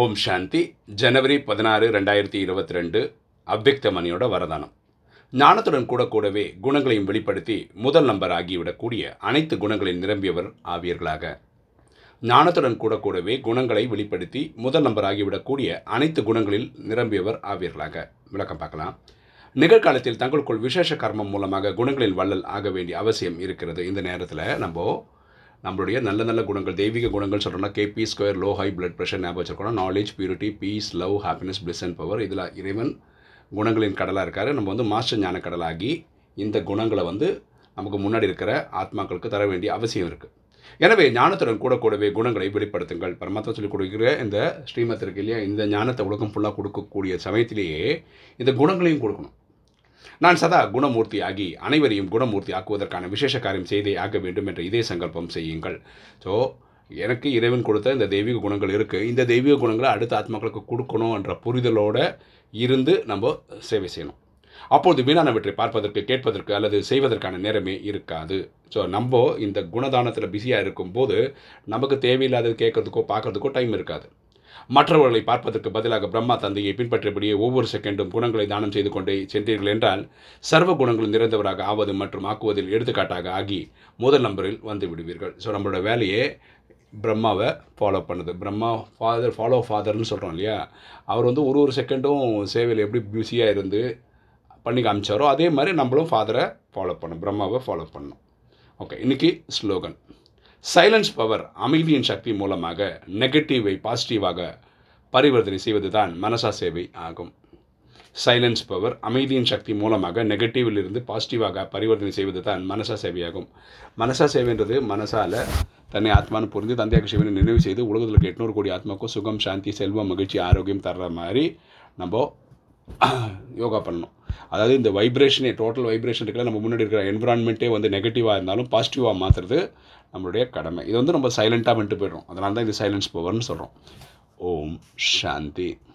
ஓம் சாந்தி. ஜனவரி பதினாறு ரெண்டாயிரத்தி இருபத்தி ரெண்டு அவ்வக்த மணியோட வரதானம். ஞானத்துடன் கூட கூடவே குணங்களையும் வெளிப்படுத்தி முதல் நம்பர் ஆகிவிடக்கூடிய அனைத்து குணங்களில் நிரம்பியவர் ஆவியர்களாக. ஞானத்துடன் கூட கூடவே குணங்களை வெளிப்படுத்தி முதல் நம்பர் ஆகிவிடக்கூடிய அனைத்து குணங்களில் நிரம்பியவர் ஆவியர்களாக. விளக்கம் பார்க்கலாம். நிகழ்காலத்தில் தங்களுக்குள் விசேஷ கர்மம் மூலமாக குணங்களின் வள்ளல் ஆக வேண்டிய அவசியம் இருக்கிறது. இந்த நேரத்தில் நம்ம நம்மளுடைய நல்ல நல்ல குணங்கள் தெய்வீக குணங்கள் சொல்கிறோம்னா KP square low high blood pressure ஞாபகம் வச்சுருக்கோம் knowledge purity peace love happiness bliss and power இதில் இறைவன் குணங்களின் கடலாக இருக்கார். நம்ம வந்து மாஸ்டர் ஞான கடலாகி இந்த குணங்களை வந்து நமக்கு முன்னாடி இருக்கிற ஆத்மாக்களுக்கு தர வேண்டிய அவசியம் இருக்குது எனவே ஞானத்துடன் கூட கூடவே குணங்களை வெளிப்படுத்துங்கள். பரமாத்மா சொல்லிக் கொடுக்கிற இந்த ஸ்ரீமத் இருக்கு இல்லையா? இந்த ஞானத்தை உலகம் ஃபுல்லாக கொடுக்கக்கூடிய சமயத்திலேயே இந்த குணங்களையும் கொடுக்கணும். நான் சதா குணமூர்த்தி ஆகி அனைவரையும் குணமூர்த்தி ஆக்குவதற்கான விசேஷ காரியம் செய்தே ஆக வேண்டும் என்ற இதே சங்கல்பம் செய்யுங்கள். ஸோ எனக்கு இறைவன் கொடுத்த இந்த தெய்வீக குணங்கள் இருக்குது இந்த தெய்வீக குணங்களை அடுத்த ஆத்மாக்களுக்கு கொடுக்கணும் என்ற புரிதலோடு இருந்து நம்ம சேவை செய்யணும். அப்போது வீணானவற்றை பார்ப்பதற்கு கேட்பதற்கு அல்லது செய்வதற்கான நேரமே இருக்காது. ஸோ நம்ம இந்த குணதானத்தில் பிஸியாக இருக்கும்போது நமக்கு தேவையில்லாதது கேட்கறதுக்கோ பார்க்கறதுக்கோ டைம் இருக்காது. மற்றவர்களை பார்ப்பதற்கு பதிலாக பிரம்மா தந்தையை பின்பற்றியபடியே ஒவ்வொரு செகண்டும் குணங்களை தானம் செய்து கொண்டே சென்றீர்கள் என்றால் சர்வ குணங்கள் நிறைந்தவராக ஆவது மற்றும் ஆக்குவதில் எடுத்துக்காட்டாக ஆகி முதல் நம்பரில் வந்து விடுவீர்கள். ஸோ நம்மளோட வேலையே பிரம்மாவை ஃபாலோ பண்ணுது. பிரம்மா ஃபாதர் ஃபாலோ ஃபாதர்னு சொல்கிறோம் இல்லையா? அவர் வந்து ஒரு ஒரு செகண்டும் சேவையில் எப்படி பிஸியாக இருந்து பண்ணி காமிச்சாரோ அதே மாதிரி நம்மளும் ஃபாதரை ஃபாலோ பண்ணணும் பிரம்மாவை ஃபாலோ பண்ணணும். ஓகே இன்றைக்கி ஸ்லோகன். சைலன்ஸ் பவர் அமைதியின் சக்தி மூலமாக நெகட்டிவை பாசிட்டிவாக பரிவர்த்தனை செய்வது தான் மனசா சேவை ஆகும். சைலன்ஸ் பவர் அமைதியின் சக்தி மூலமாக நெகட்டிவில் இருந்து பாசிட்டிவாக பரிவர்த்தனை செய்வது தான் மனசா சேவையாகும். மனசா சேவைன்றது மனசால் தன்னை ஆத்மானு புரிந்து தந்தையாக சிவனை நினைவு செய்து உலகத்தில் இருக்க எட்நூறு கோடி ஆத்மாக்கும் சுகம் சாந்தி செல்வம் மகிழ்ச்சி ஆரோக்கியம் தர்ற மாதிரி நம்ம யோகா பண்ணணும். அதாவது இந்த வைப்ரேஷனே டோட்டல் வைப்ரேஷன் இருக்கல நம்ம முன்னாடி இருக்கிற என்விரான்மெண்ட்டே வந்து நெகட்டிவாக இருந்தாலும் பாசிட்டிவாக மாற்றுறது நம்மளுடைய கடமை. இது வந்து நம்ம சைலண்ட்டாக வந்துட்டு போயிடும் அதனால தான் இது சைலன்ஸ் பவர்னு சொல்கிறோம் ஓம் சாந்தி.